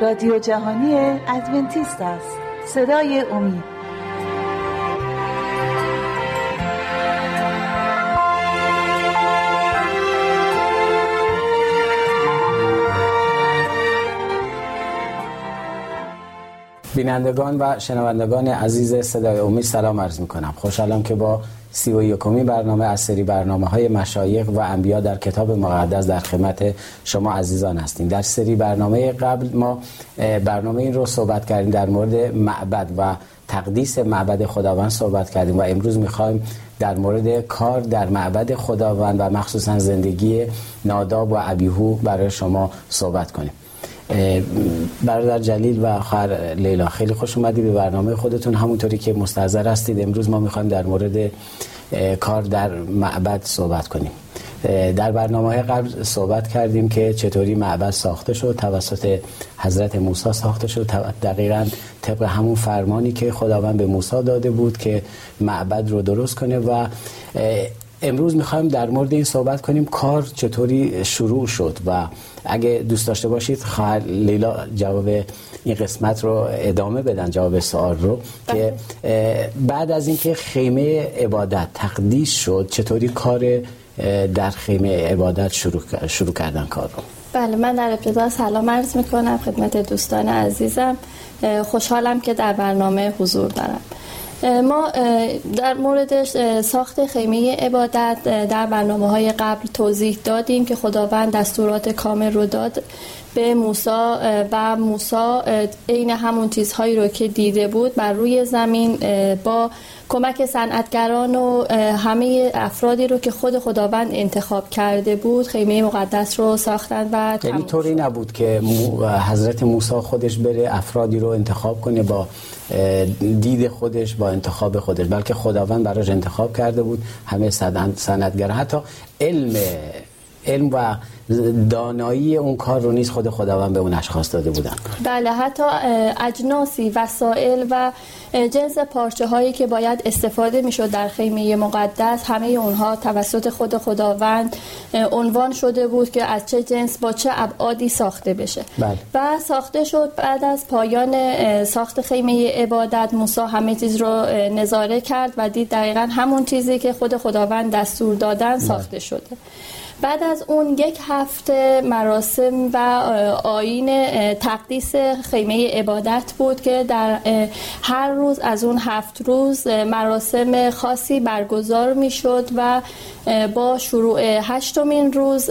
رادیو جهانی ادونتیست است. صدای امید. بینندگان و شنوندگان عزیز صدای امید سلام عرض می کنم خوشحالم که با سی و یکمی برنامه از سری برنامه های مشایق و انبیا در کتاب مقدس در خدمت شما عزیزان هستیم. در سری برنامه قبل ما برنامه این رو صحبت کردیم در مورد معبد و تقدیس معبد خداوند صحبت کردیم و امروز می‌خوایم در مورد کار در معبد خداوند و مخصوصا زندگی ناداب و عبیهو برای شما صحبت کنیم. برادر جلیل و خواهر لیلا خیلی خوش اومدی به برنامه خودتون. همونطوری که مستحضر هستید امروز ما می‌خوایم در مورد کار در معبد صحبت کنیم. در برنامه قبل صحبت کردیم که چطوری معبد ساخته شد توسط حضرت موسی ساخته شد. دقیقا طبق همون فرمانی که خداوند به موسی داده بود که معبد رو درست کنه و امروز می‌خوایم در مورد این صحبت کنیم کار چطوری شروع شد و اگه دوست داشته باشید خواهر لیلا جواب این قسمت رو ادامه بدن جواب سوال رو که بله. بعد از اینکه خیمه عبادت تقدیس شد چطوری کار در خیمه عبادت شروع, شروع کردن کار رو؟ بله من در ابتدا سلام عرض می‌کنم خدمت دوستان عزیزم. خوشحالم که در برنامه حضور دارم. ما در مورد ساخت خیمه عبادت در برنامه های قبل توضیح دادیم که خداوند دستورات کامل رو داد به موسا و موسا عین همون چیزهایی رو که دیده بود بر روی زمین با کمک صنعتگران و همه افرادی رو که خود خداوند انتخاب کرده بود خیمه مقدس رو ساختن و یعنی طوری نبود که حضرت موسی خودش بره افرادی رو انتخاب کنه با دید خودش با انتخاب خودش بلکه خداوند براش انتخاب کرده بود همه صنعتگر حتی علم علم و دانایی اون کار رو نیز خود خداوند به اون اشخاص داده بودن بله حتی اجناسی وسایل و جنس پارچه هایی که باید استفاده می‌شد در خیمه مقدس همه اونها توسط خود خداوند عنوان شده بود که از چه جنس با چه ابعادی ساخته بشه بله. و ساخته شد بعد از پایان ساخت خیمه عبادت موسی همه چیز رو نظاره کرد و دید دقیقا همون چیزی که خود خداوند دستور دادن بله. ساخته شده بعد از اون یک هفته مراسم و آین تقدیس خیمه عبادت بود که در هر روز از اون هفت روز مراسم خاصی برگزار می شد و با شروع هشتمین روز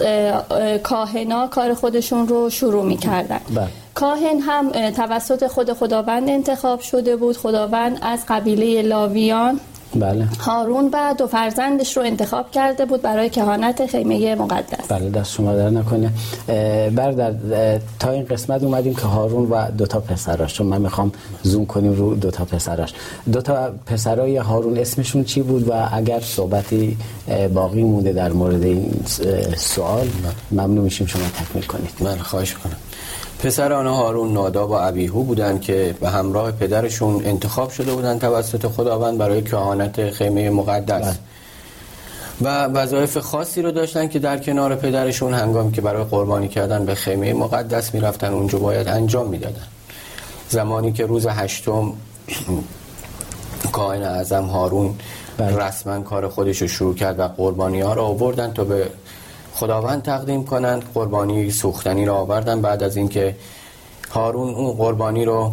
کاهنا کار خودشون رو شروع می کردن بله. کاهن هم توسط خود خداوند انتخاب شده بود خداوند از قبیله لاویان بله. هارون و دو فرزندش رو انتخاب کرده بود برای کهانت خیمه مقدس. بله دست شما در نکنه. بردر تا این قسمت اومدیم که هارون و دو تا پسراش. چون من می‌خوام زوم کنیم رو دو تا پسراش. دو تا پسرای هارون اسمشون چی بود و اگر صحبتی باقی مونده در مورد این سوال ممنون میشیم شما تکمیل کنید. من خواهش کنم پسر آنها هارون ناداب و ابیهو بودند که به همراه پدرشون انتخاب شده بودند توسط خداوند برای کهانت خیمه مقدس بله. و وظایف خاصی رو داشتن که در کنار پدرشون هنگام که برای قربانی کردن به خیمه مقدس می‌رفتن اونجا باید انجام می‌دادن زمانی که روز هشتم کاهن اعظم هارون بله. رسما کار خودش رو شروع کرد و قربانی ها رو آوردن تا به خداوند تقدیم کنند. قربانی سوختنی را آوردن بعد از اینکه هارون اون قربانی رو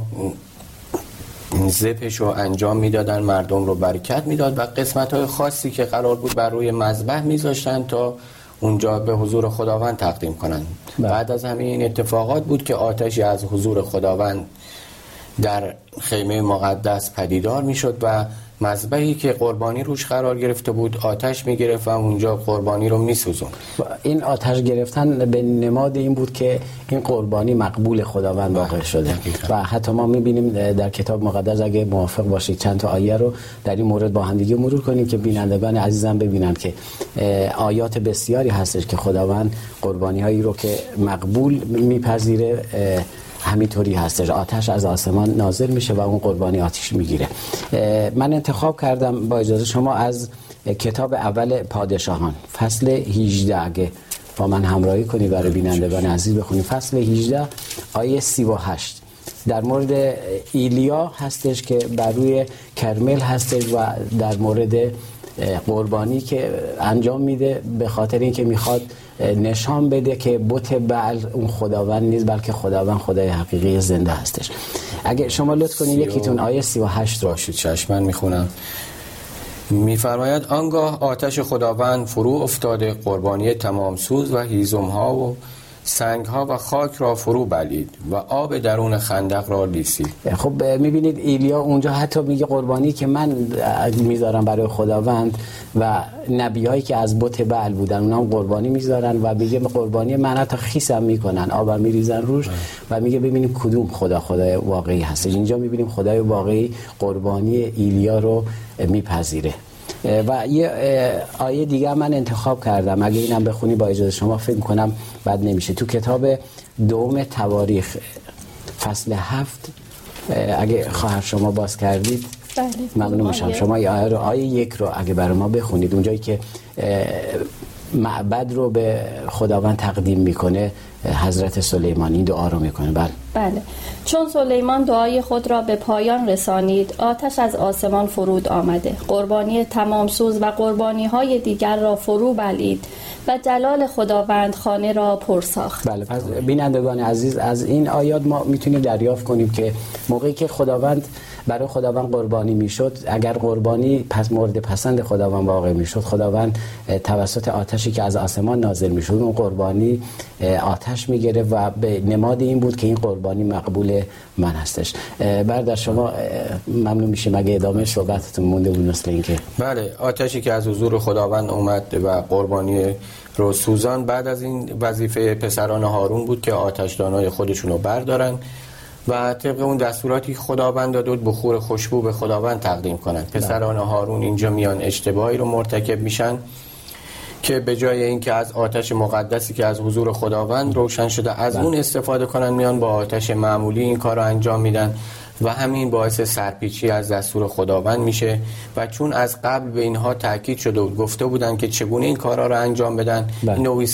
زپش رو انجام می‌دادن مردم رو برکت می‌داد و قسمت های خاصی که قرار بود بر روی مذبح میذاشتن تا اونجا به حضور خداوند تقدیم کنند. بله. بعد از همه این اتفاقات بود که آتشی از حضور خداوند در خیمه مقدس پدیدار می‌شد و مذبحی که قربانی روش قرار گرفته بود آتش می‌گرفت و اونجا قربانی رو میسوزون این آتش گرفتن به نماد این بود که این قربانی مقبول خداوند واقع بله، شده. و حتی ما می‌بینیم در کتاب مقدس اگه موافق باشید چند تا آیه رو در این مورد با همدیگه مرور کنیم که بینندگان عزیزم ببینن که آیات بسیاری هستش که خداوند قربانی هایی رو که مقبول میپذیره همینطوری هستش آتش از آسمان نازل میشه و اون قربانی آتش می‌گیره. من انتخاب کردم با اجازه شما از کتاب اول پادشاهان. فصل 18 اگه با من همراهی کنید برای بینندگان عزیز بخونید فصل 18 آیه 38 در مورد ایلیا هستش که بر روی کرمل هستش و در مورد قربانی که انجام میده به خاطر اینکه می‌خواد نشان بده که بت بعل اون خداوند نیست بلکه خداوند خدای حقیقی زنده هستش. اگه شما لطف کنید یکیتون آیه 38 رو باشید چشمن می‌خونم. میفرماید آنگاه آتش خداوند فرو افتاده قربانی تمام سوز و هیزم ها و سنگ ها و خاک را فرو بلید و آب درون خندق را لیسید. خب می‌بینید ایلیا اونجا حتی میگه قربانی که من می‌ذارم برای خداوند و نبی هایی که از بت بعل بودن اونا قربانی می‌ذارن و میگه قربانی من حتی خیسم می‌کنن آب میریزن روش و میگه ببینیم کدوم خدا خدای واقعی هست. اینجا می‌بینیم خدای واقعی قربانی ایلیا رو میپذیره. و یه آیه دیگه من انتخاب کردم. اگه اینم بخونی با اجازه شما فکر کنم بد نمیشه. تو کتاب دوم تواریخ فصل هفت اگه خواهر شما باز کردید بله. ممنون میشم شما آیه رو آیه یک رو اگه برای ما بخونید اونجایی که معبد رو به خداوند تقدیم می‌کنه حضرت سلیمان این دعا رو می‌کنه. بله. بله. چون سلیمان دعای خود را به پایان رسانید آتش از آسمان فرود آمده. قربانی تمام سوز و قربانی های دیگر را فرو بلید و جلال خداوند خانه را پر ساخت. بله پس بینندگان عزیز از این آیات ما می‌تونیم دریافت کنیم که موقعی که خداوند برای خداوند قربانی می‌شد اگر قربانی پس مورد پسند خداوند واقع می‌شد خداوند توسط آتشی که از آسمان نازل می‌شد اون قربانی آتش می‌گیره و به نماد این بود که این قربانی مقبول من هستش. بعد شما ممنون میشیم اگه ادامه صحبتتون مونده بود مثل اینکه. بله آتشی که از حضور خداوند اومد و قربانی رو سوزان بعد از این وظیفه پسران هارون بود که آتشدانای خودشون رو بردارن و طبق اون دستوراتی خداوند داد بخور خوشبو به خداوند تقدیم کنند پسران هارون اینجا میان اشتباهی رو مرتکب میشن. که به جای اینکه از آتش مقدسی که از حضور خداوند روشن شده از بله. اون استفاده کنن میان با آتش معمولی این کار رو انجام میدن و همین باعث سرپیچی از دستور خداوند میشه و چون از قبل به اینها تاکید شده و گفته بودن که چگونه این کارا رو انجام بدن بله. نوعی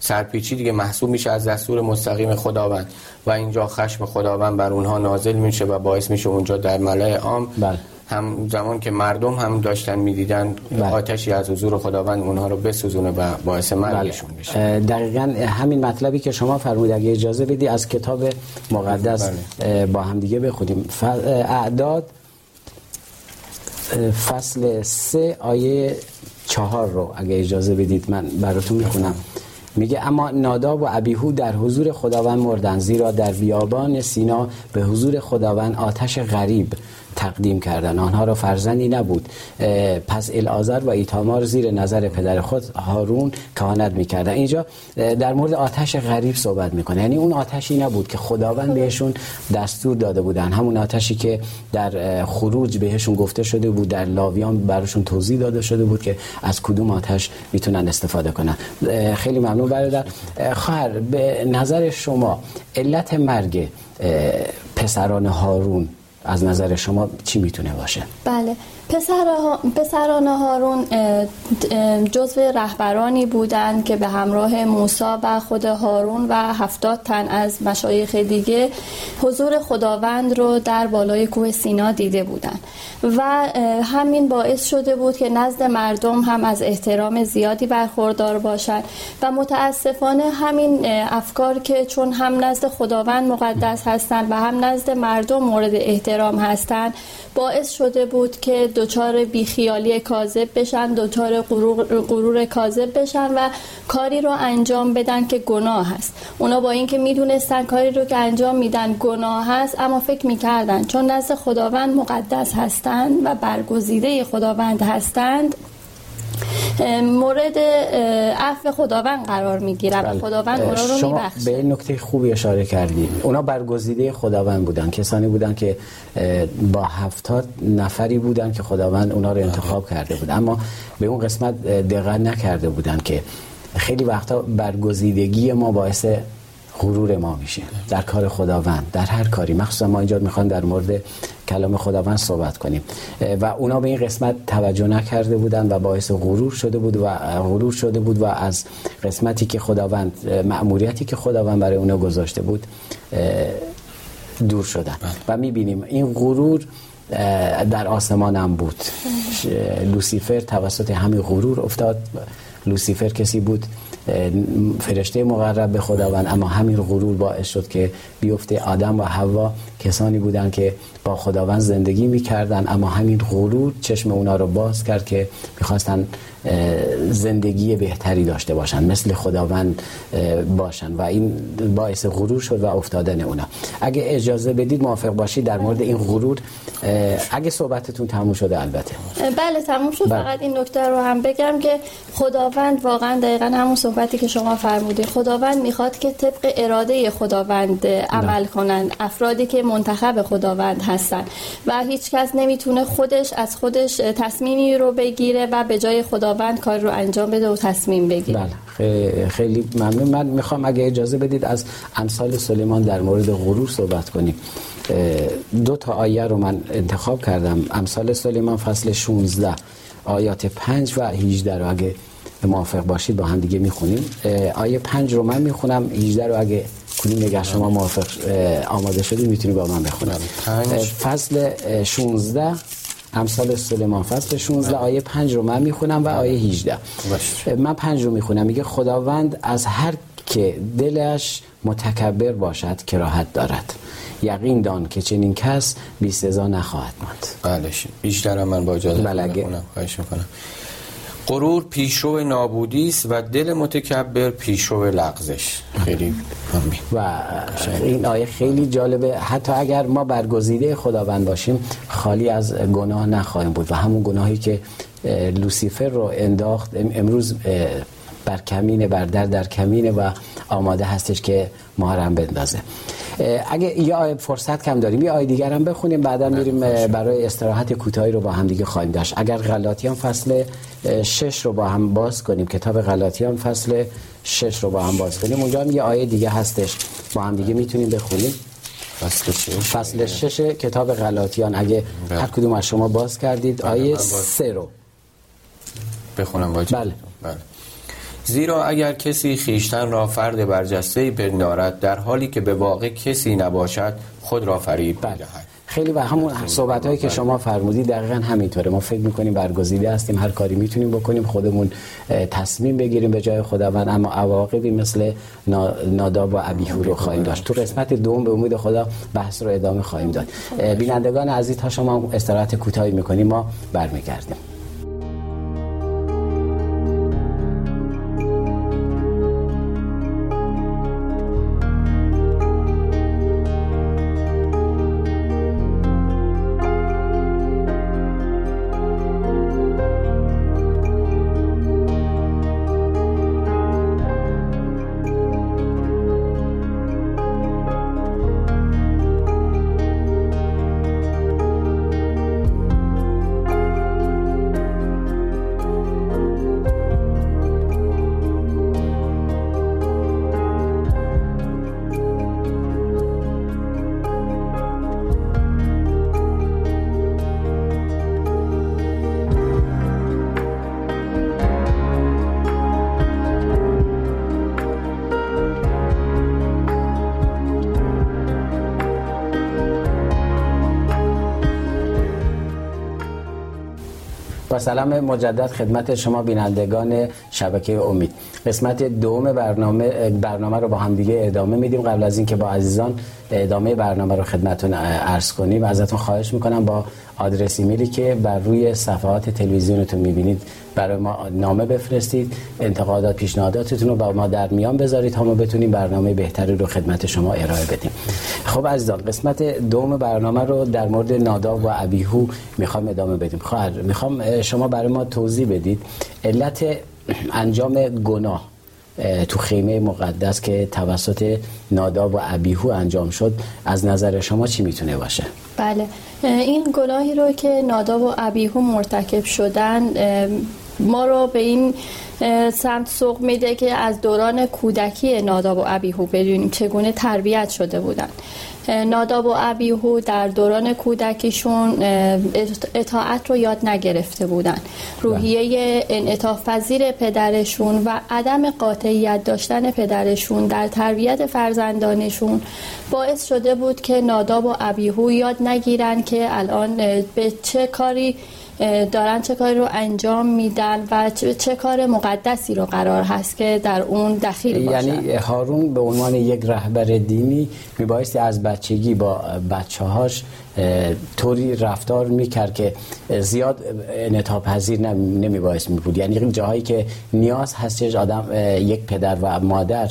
سرپیچی دیگه محسوب میشه از دستور مستقیم خداوند و اینجا خشم خداوند بر اونها نازل میشه و باعث میشه اونجا در ملای عام بله. هم زمان که مردم هم داشتن می‌دیدن بله. آتشی از حضور خداوند اونها رو بسوزونه و باعث مرگشون بله. بشه دقیقا همین مطلبی که شما فرمودید اگه اجازه بدی از کتاب مقدس بله. با هم دیگه بخونیم اعداد فصل سه آیه چهار رو اگه اجازه بدید من براتون می‌خونم میگه اما ناداب و ابیهو در حضور خداوند مردن زیرا در بیابان سینا به حضور خداوند آتش غریب تقدیم کردن آنها را فرزندی نبود. پس الازر و ایتامار زیر نظر پدر خود هارون کهانت می‌کردن اینجا در مورد آتش غریب صحبت می‌کنه. یعنی اون آتشی نبود که خداوند بهشون دستور داده بودن همون آتشی که در خروج بهشون گفته شده بود در لاویان براشون توضیح داده شده بود که از کدوم آتش می‌تونن استفاده کنن. خیلی ممنون. برادر خواهر به نظر شما علت مرگ پسران هارون از نظر شما چی می‌تونه باشه؟ بله. پسران هارون جزو رهبرانی بودند که به همراه موسا و خود هارون و هفتاد تن از مشایخ دیگه حضور خداوند رو در بالای کوه سینا دیده بودند و همین باعث شده بود که نزد مردم هم از احترام زیادی برخوردار باشند و متاسفانه همین افکار که چون هم نزد خداوند مقدس هستند و هم نزد مردم مورد احترام هستند باعث شده بود که دچار بیخیالی کاذب بشن دچار غرور, غرور کاذب بشن و کاری رو انجام بدن که گناه هست. اونا با اینکه می‌دونستن کاری رو که انجام میدن گناه هست اما فکر می‌کردن چون نزد خداوند مقدس هستند و برگزیده خداوند هستند مورد عفو خداوند قرار می‌گیره بله. خداوند اونا رو شما به این نکته خوبی اشاره کردی. اونا برگزیده خداوند بودن. کسانی بودن که با هفتاد نفری بودن که خداوند اونا رو انتخاب کرده بود اما به اون قسمت دقت نکرده بودن که خیلی وقتا برگزیدگی ما باعث غرور ما میشه. در کار خداوند در هر کاری. مخصوصا ما اینجا می‌خوان در مورد کلام خداوند صحبت کنیم. و اونا به این قسمت توجه نکرده بودن و باعث غرور شده بود و غرور شده بود و از قسمتی که خداوند مأموریتی که خداوند برای اونا گذاشته بود دور شدن. بله. و می‌بینیم این غرور در آسمان هم بود. لوسیفر توسط همین غرور افتاد. لوسیفر کسی بود فرشته مقرب به خداوند. اما همین غرور باعث شد که بیفته آدم و حوا کسانی بودند که با خداوند زندگی می‌کردن اما همین غرور چشم اونا رو باز کرد که می‌خواستن زندگی بهتری داشته باشن مثل خداوند باشن و این باعث غرور شد و افتادن اونا. اگه اجازه بدید موافق باشید در مورد این غرور اگه صحبتتون تموم شده البته. بله تموم شد. بله. فقط این نکته رو هم بگم که خداوند واقعا دقیقا همون صحبتی که شما فرمودید خداوند می‌خواد که طبق اراده خداوند عمل کنند افرادی که منتخب خداوند هستن. و هیچ کس نمی‌تونه خودش از خودش تصمیمی رو بگیره و به جای خداوند کار رو انجام بده و تصمیم بگیره. بله خیلی ممنون. من می‌خوام اگه اجازه بدید از امثال سلیمان در مورد غرور صحبت کنیم. دو تا آیه رو من انتخاب کردم. امثال سلیمان فصل 16 آیات 5 و 18 رو اگه موافق باشید با هم دیگه می‌خونیم. آیه 5 رو من می‌خونم 18 رو اگه کنیم نگه شما موافق آماده شدید می‌تونی با من بخونم فصل 16 امثال سلیمان فصل 16 آیه 5 رو من می‌خونم و آیه 18 من 5 رو می‌خونم. میگه خداوند از هر که دلش متکبر باشد کراهت دارد. یقین دان که چنین کس بی سزا نخواهد ماند. بله بیشتر من با اجازه بله خواهش می‌کنم. غرور پیشرو نابودی است و دل متکبر پیشرو لغزش. خیلی و این آیه خیلی جالبه. حتی اگر ما برگزیده خداوند باشیم خالی از گناه نخواهیم بود و همون گناهی که لوسیفر رو انداخت امروز بر کمینه بر در در کمینه و آماده هستش که ما هم بندازه اگه یه آیه فرصت کم داریم یه آیه دیگر هم بخونیم بعدا میریم برای استراحت کوتاهی رو با هم دیگه خواهیم داشت. اگر غلاطیان فصل شش رو با هم باز کنیم کتاب غلاطیان فصل شش رو با هم باز کنیم اونجا هم یه آیه دیگه هستش. با هم دیگه می‌تونیم بخونیم. فصل شش فصل شش کتاب غلاطیان اگه بله. هر کدوم از شما باز کردید بله، آیه سه رو بخونم باید بله. بله زیرا اگر کسی خیشتن را فرد برجسته بندارد در حالی که به واقع کسی نباشد خود را فریب بله. خیلی و همون صحبت هایی که شما فرمودید دقیقا همینطوره. ما فکر می‌کنیم برگزیده هستیم هر کاری می‌تونیم بکنیم خودمون تصمیم بگیریم به جای خداوند. اما عواقبی مثل ناداب و ابیهو رو خواهیم داشت. تو قسمت دوم به امید خدا بحث رو ادامه خواهیم داد. بینندگان عزیز تا شما استراحت کوتاهی می‌کنیم ما برمیگردیم. سلام مجدد خدمت شما بینندگان شبکه امید. قسمت دوم برنامه برنامه رو با هم دیگه ادامه میدیم. قبل از اینکه با عزیزان ادامه برنامه رو خدمتتون عرض کنیم ازتون خواهش می‌کنم با آدرس ایمیلی که بر روی صفحات تلویزیونتون می‌بینید. برای ما نامه بفرستید انتقادات پیشنهاداتتون رو با ما در میان بذارید تا ما بتونیم برنامه بهتری رو خدمت شما ارائه بدیم. خب عزیزان قسمت دوم برنامه رو در مورد ناداب و ابیهو می‌خوام ادامه بدیم. خواهر می‌خوام شما برای ما توضیح بدید. علت انجام گناه تو خیمه مقدس که توسط ناداب و ابیهو انجام شد از نظر شما چی می‌تونه باشه؟ بله. این گناهی رو که ناداب و ابیهو مرتکب شدن ما رو به این سمت سوق میده که از دوران کودکی ناداب و ابیهو بدونیم چگونه تربیت شده بودن. ناداب و ابیهو در دوران کودکیشون اطاعت رو یاد نگرفته بودن. روحیه انعطاف پذیر پدرشون و عدم قاطعیت داشتن پدرشون در تربیت فرزندانشون باعث شده بود که ناداب و ابیهو یاد نگیرن که الان به چه کاری دارن چه کاری رو انجام میدن و چه کار مقدسی رو قرار هست که در اون دخیل باشن یعنی هارون به عنوان یک رهبر دینی میبایستی از بچگی با بچه هاش طوری رفتار می‌کرد که زیاد انعطاف پذیر نمیبایست میبود یعنی جاهایی که نیاز هستش آدم یک پدر و مادر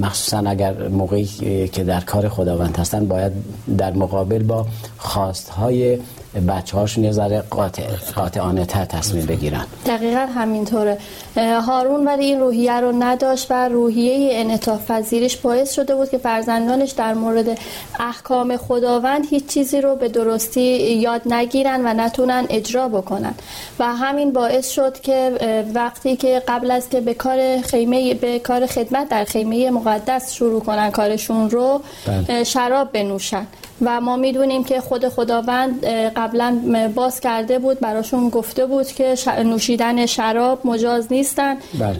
مخصوصا اگر موقعی که در کار خداوند هستن باید در مقابل با خواستهای بچه هاشون یه ذره قاطع قاطعانه تر تصمیم بگیرن. دقیقا همینطوره. هارون ولی این روحیه رو نداشت و روحیه انعطاف پذیرش باعث شده بود که فرزندانش در مورد احکام خداوند هیچ چیزی رو به درستی یاد نگیرن و نتونن اجرا بکنن. و همین باعث شد که وقتی که قبل از که به کار خیمه به کار خدمت در خیمه مقدس شروع کنن کارشون رو بله. شراب بنوشن. و ما می‌دونیم که خود خداوند قبلا باز کرده بود براشون گفته بود که نوشیدن شراب مجاز نیستن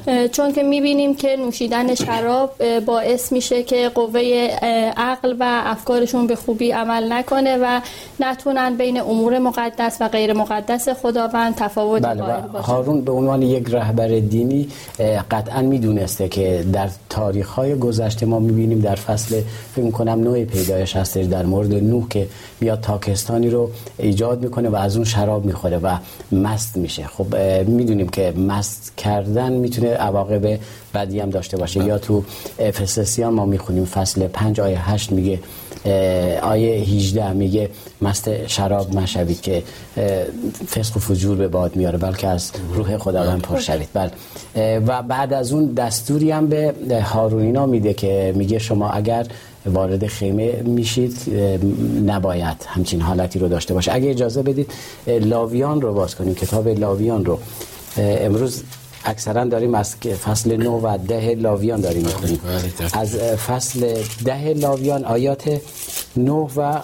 بله. چون که می‌بینیم که نوشیدن شراب باعث میشه که قوه عقل و افکارشون به خوبی عمل نکنه و نتونن بین امور مقدس و غیر مقدس خداوند تفاوت بله باشه هارون به عنوان یک رهبر دینی قطعا می‌دونسته که در تاریخ های گذشته ما می‌بینیم در فصل فکر کنم نوع پیدایش هستش در مورد نوح که میاد تاکستانی رو ایجاد می‌کنه و از اون شراب می‌خوره و مست میشه. خب می‌دونیم که مست کردن می‌تونه عواقب بدی هم داشته باشه. یا تو افسسیان ما می‌خونیم فصل 5 آیه 8 میگه آیه 18 میگه مست شراب مشوید که فسق و فجور به باد میاره بلکه از روح خداوند پر شوید. بله. و بعد از اون دستوری هم به هارونینا میده که میگه شما اگر وارد خیمه میشید نباید همچین حالتی رو داشته باشه. اگه اجازه بدید لاویان رو باز کنیم کتاب لاویان رو. امروز اکثرا داریم از فصل 9 و ده لاویان داریم می‌خونیم. از فصل ده لاویان آیات 9 و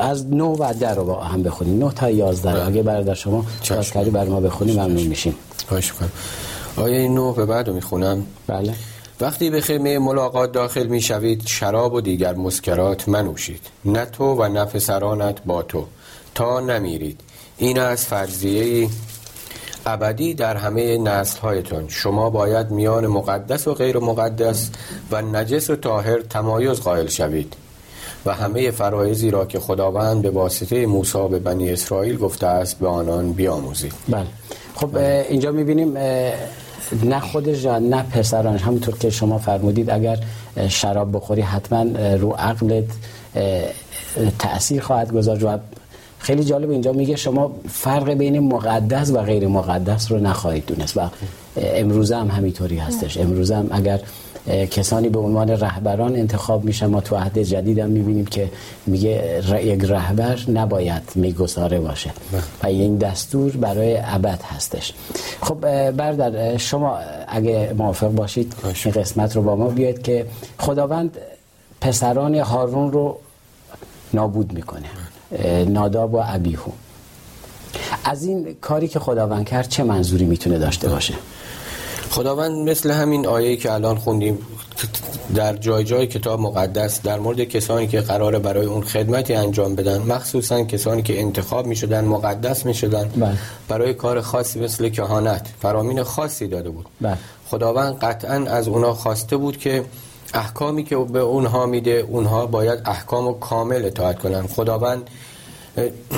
از 9 و ده رو با هم بخونیم. 9 تا 11 بله. اگه برادر شما باز کردی بر ما بخونیم ممنون میشیم. خواهش می‌کنم. آیه 9 به بعد رو می‌خونم. بله. وقتی به خیمه ملاقات داخل می شوید شراب و دیگر مسکرات منوشید. نه تو و نه پسرانت با تو. تا نمیرید. این از فرضیه ابدی در همه نسل هایتون شما باید میان مقدس و غیر مقدس و نجس و طاهر تمایز قائل شوید. و همه فرایزی را که خداوند به واسطه موسی به بنی اسرائیل گفته است به آنان بیاموزید. بله. خب اینجا می‌بینیم نه خودش نه پسرانش همونطور که شما فرمودید اگر شراب بخوری حتما رو عقلت تأثیر خواهد گذاشت و خیلی جالب اینجا میگه شما فرق بین مقدس و غیر مقدس رو نخواهید دونست و امروزه هم همینطوری هستش. امروزه هم اگر کسانی به عنوان رهبران انتخاب میشن ما تو عهد جدید هم می‌بینیم که میگه یک رهبر نباید میگساره باشه. و این دستور برای ابد هستش. خب بردر شما اگه موافق باشید این قسمت رو با ما بیاید که خداوند پسران هارون رو نابود می‌کنه. ناداب و ابیهو از این کاری که خداوند کرد چه منظوری می‌تونه داشته باشه خداوند مثل همین آیه که الان خوندیم در جای جای کتاب مقدس در مورد کسانی که قراره برای اون خدمتی انجام بدن مخصوصا کسانی که انتخاب می شدن مقدس می شدن بله. برای کار خاصی مثل کهانت فرامین خاصی داده بود بله. خداوند قطعا از اونا خواسته بود که احکامی که به اونها میده اونها باید احکام و کامل اطاعت کنن. خداوند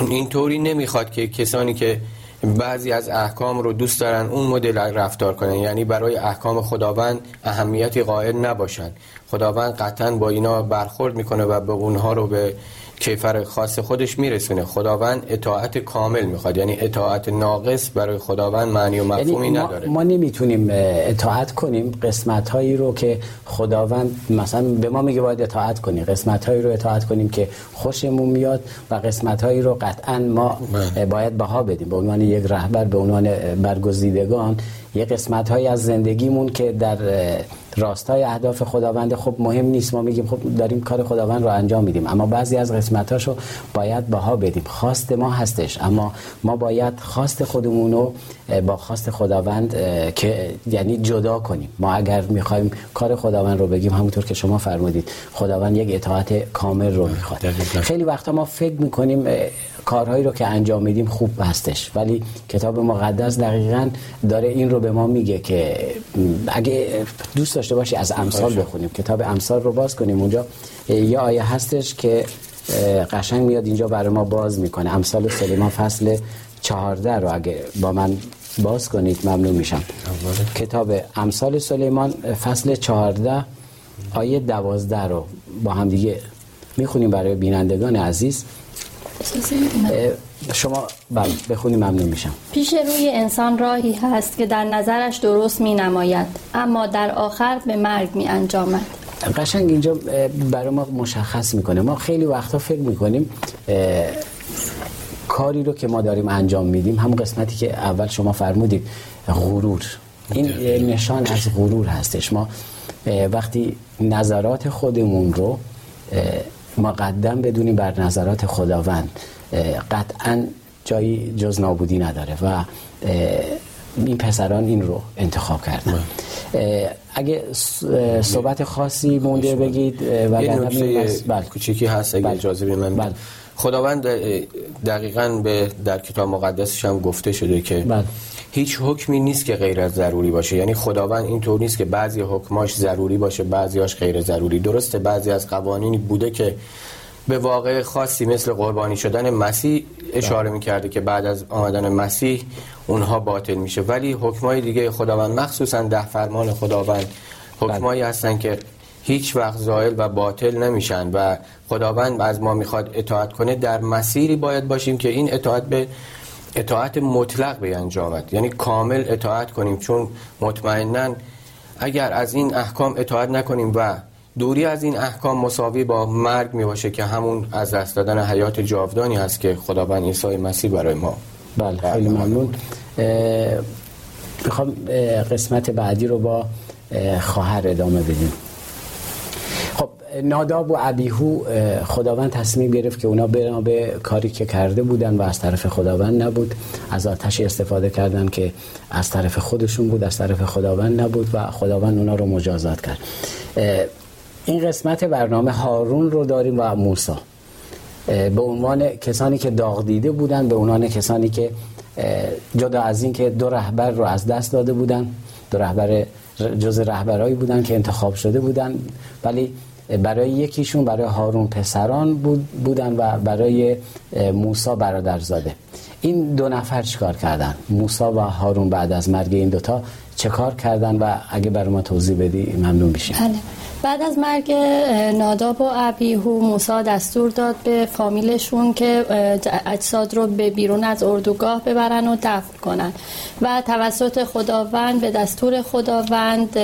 اینطوری نمی‌خواد که کسانی که بعضی از احکام رو دوست دارن اون مدل رفتار کنن. یعنی برای احکام خداوند اهمیتی قائل نباشن. خداوند قطعا با اینا برخورد می‌کنه و به اونها رو به کیفر خاص خودش میرسونه. خداوند اطاعت کامل می‌خواد. یعنی اطاعت ناقص برای خداوند معنی و یعنی مفهومی یعنی ما نداره. ما نمی‌تونیم اطاعت کنیم قسمت هایی رو که خداوند مثلا به ما میگه باید اطاعت کنیم قسمت هایی رو اطاعت کنیم که خوشمون میاد و قسمت هایی رو قطعا ما بله. باید بها بدیم. به عنوان یک رهبر به عنوان برگزیدگان یه قسمت های از زندگیمون که در راستای اهداف خداوند خب مهم نیست. ما میگیم خب داریم کار خداوند رو انجام میدیم. اما بعضی از قسمتاشو باید بها بدیم. خواست ما هستش. اما ما باید خواست خودمون رو با خواست خداوند که یعنی جدا کنیم. ما اگر می‌خوایم کار خداوند رو بگیم همونطور که شما فرمودید خداوند یک اطاعت کامل رو می‌خواد. خیلی وقتا ما فکر می‌کنیم کارهایی رو که انجام میدیم خوب هستش. ولی کتاب مقدس دقیقا داره این رو به ما میگه که اگه دوست داشته باشی از امثال بخونیم. کتاب امثال رو باز کنیم. اونجا یه آیه هستش که قشنگ میاد اینجا برای ما باز می‌کنه. امثال سلیمان فصل چهارده رو اگه با من باز کنید ممنون میشم. کتاب امثال سلیمان فصل چهارده آیه دوازده رو با هم دیگه می‌خونیم برای بینندگان عزیز. شما بله بخونی ممنون میشم. پیش روی انسان راهی هست که در نظرش درست می نماید اما در آخر به مرگ می انجامد قشنگ اینجا برای ما مشخص می‌کنه. ما خیلی وقتا فکر می‌کنیم کاری رو که ما داریم انجام میدیم همون قسمتی که اول شما فرمودید غرور. این نشان از غرور هستش. ما وقتی نظرات خودمون رو مقدم بدونیم بر نظرات خداوند قطعا جایی جز نابودی نداره و این پسران این رو انتخاب کردن بله. اگه صحبت خاصی مونده بگید و یه نکته بله. کوچیکی هست اگه بله. اجازه بله. خداوند دقیقا به در کتاب مقدسش هم گفته شده که بله. هیچ حکمی نیست که غیر از ضروری باشه. یعنی خداوند اینطور نیست که بعضی حکماش ضروری باشه بعضیاش غیر ضروری. درسته بعضی از قوانینی بوده که به واقع خاصی مثل قربانی شدن مسیح اشاره می‌کرده که بعد از آمدن مسیح اونها باطل میشه. ولی حکمای دیگه خداوند مخصوصا ده فرمان خداوند حکمایی هستن که هیچ وقت زائل و باطل نمیشن و خداوند از ما می‌خواد اطاعت کنه. در مسیری باید باشیم که این اطاعت به اطاعت مطلق به انجامد یعنی کامل اطاعت کنیم چون مطمئنا اگر از این احکام اطاعت نکنیم و دوری از این احکام مساوی با مرگ می باشه که همون از دست دادن حیات جاودانی هست که خداوند عیسی مسیح برای ما بله خیلی ممنون. می‌خوام قسمت بعدی رو با خواهر ادامه بدیم. ناداب و عبیهو خداوند تصمیم گرفت که اونا برن به کاری که کرده بودن و از طرف خداوند نبود. از آتش استفاده کردن که از طرف خودشون بود از طرف خداوند نبود و خداوند اونا رو مجازات کرد. این قسمت برنامه هارون رو داریم و موسا به عنوان کسانی که داغ دیده بودن به عنوان کسانی که جدا از این که دو رهبر رو از دست داده بودن دو رهبر جز رهبرایی بودن که انتخاب شده بودن ولی برای یکیشون برای هارون پسران بود بودن و برای موسا برادرزاده. این دو نفر چیکار کردن؟ موسا و هارون بعد از مرگ این دوتا چه کار کردن؟ و اگه برای ما توضیح بدی ممنون میشیم. بله. بعد از مرگ ناداب و ابیهو موسا دستور داد به فامیلشون که اجساد رو به بیرون از اردوگاه ببرن و دفن کنن و توسط خداوند به دستور خداوند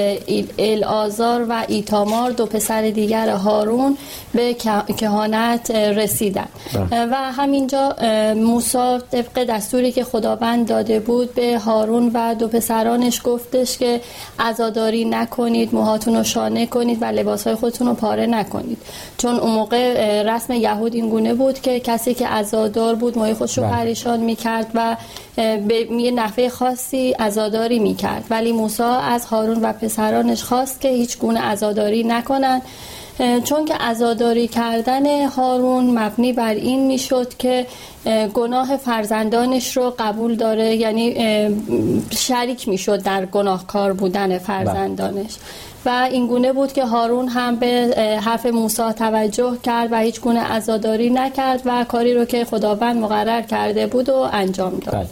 آزار و ایتامار دو پسر دیگر هارون به کهانت رسیدن بله. و همینجا موسا طبق دستوری که خداوند داده بود به هارون و دو پسرانش گفتش که عزاداری نکنید موهاتون رو شانه کنید و لباس های خودتون رو پاره نکنید. چون اون موقع رسم یهود این گونه بود که کسی که عزادار بود ماهی خودش رو بله. پریشان می‌کرد و به یه نحوه خاصی عزاداری می‌کرد. ولی موسی از هارون و پسرانش خواست که هیچ گونه عزاداری نکنن. چون که عزاداری کردن هارون مبنی بر این می‌شد که گناه فرزندانش رو قبول داره. یعنی شریک می‌شد در گناهکار بودن فرزندانش. و این گونه بود که هارون هم به حرف موسی توجه کرد و هیچ گونه عزاداری نکرد و کاری رو که خداوند مقرر کرده بود و انجام داد. بله.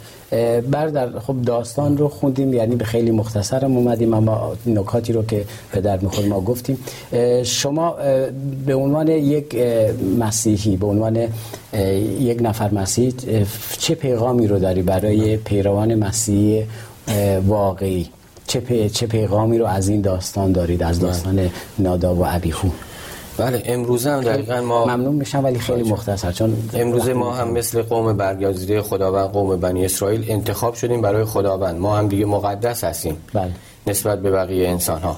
بردر خب داستان رو خوندیم یعنی به خیلی مختصرم اومدیم اما نکاتی رو که پدر میخور ما گفتیم. شما به عنوان یک مسیحی به عنوان یک نفر مسیحی چه پیغامی رو داری برای پیروان مسیحی واقعی؟ چه, چه پیغامی رو از این داستان دارید؟ از داستان ناداب و عبیخون بله امروزه هم دقیقا ما ممنون میشم ولی خیلی مختصر چون امروزه ما هم مثل قوم برگزیده خداوند قوم بنی اسرائیل انتخاب شدیم برای خداوند. ما هم دیگه مقدس هستیم بله. نسبت به بقیه انسان ها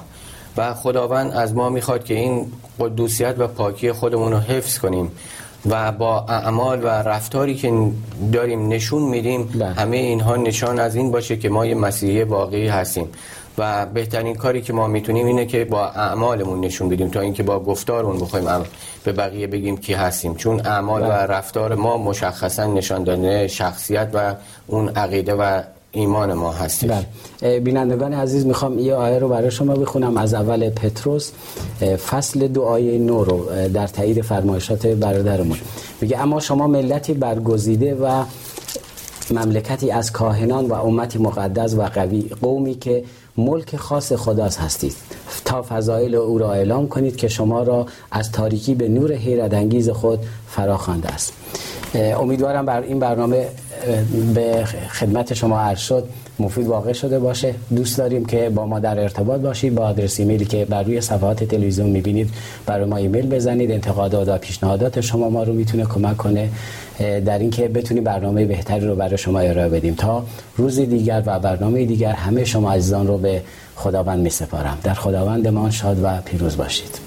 و خداوند از ما می‌خواد که این قدوسیت و پاکی خودمون رو حفظ کنیم. و با اعمال و رفتاری که داریم نشون میدیم بله. همه اینها نشان از این باشه که ما یه مسیحی واقعی هستیم و بهترین کاری که ما می‌تونیم اینه که با اعمالمون نشون بدیم تا اینکه با گفتارمون بخوایم به بقیه بگیم کی هستیم چون اعمال و بله. رفتار ما مشخصا نشان داده شخصیت و اون عقیده و ایمان ما هستیم بله. بینندگان عزیز می‌خوام یه آیه رو برای شما بخونم از اول پتروس. فصل دو آیه نو رو در تایید فرمایشات برادرمون. میگه اما شما ملتی برگزیده و مملکتی از کاهنان و امتی مقدس و قوی قومی که ملک خاص خداست هستید. تا فضایل او را اعلام کنید که شما را از تاریکی به نور حیرت انگیز خود فراخوانده است. امیدوارم بر این برنامه به خدمت شما عرض شد مفید واقع شده باشه. دوست داریم که با ما در ارتباط باشید با آدرس ایمیلی که بر روی صفحات تلویزیون می‌بینید برای ما ایمیل بزنید. انتقادات و پیشنهادات شما ما رو می‌تونه کمک کنه در اینکه بتونیم برنامه بهتری رو برای شما ارائه بدیم. تا روز دیگر و برنامه دیگر همه شما عزیزان رو به خداوند می سپارم در خداوند ما شاد و پیروز باشید.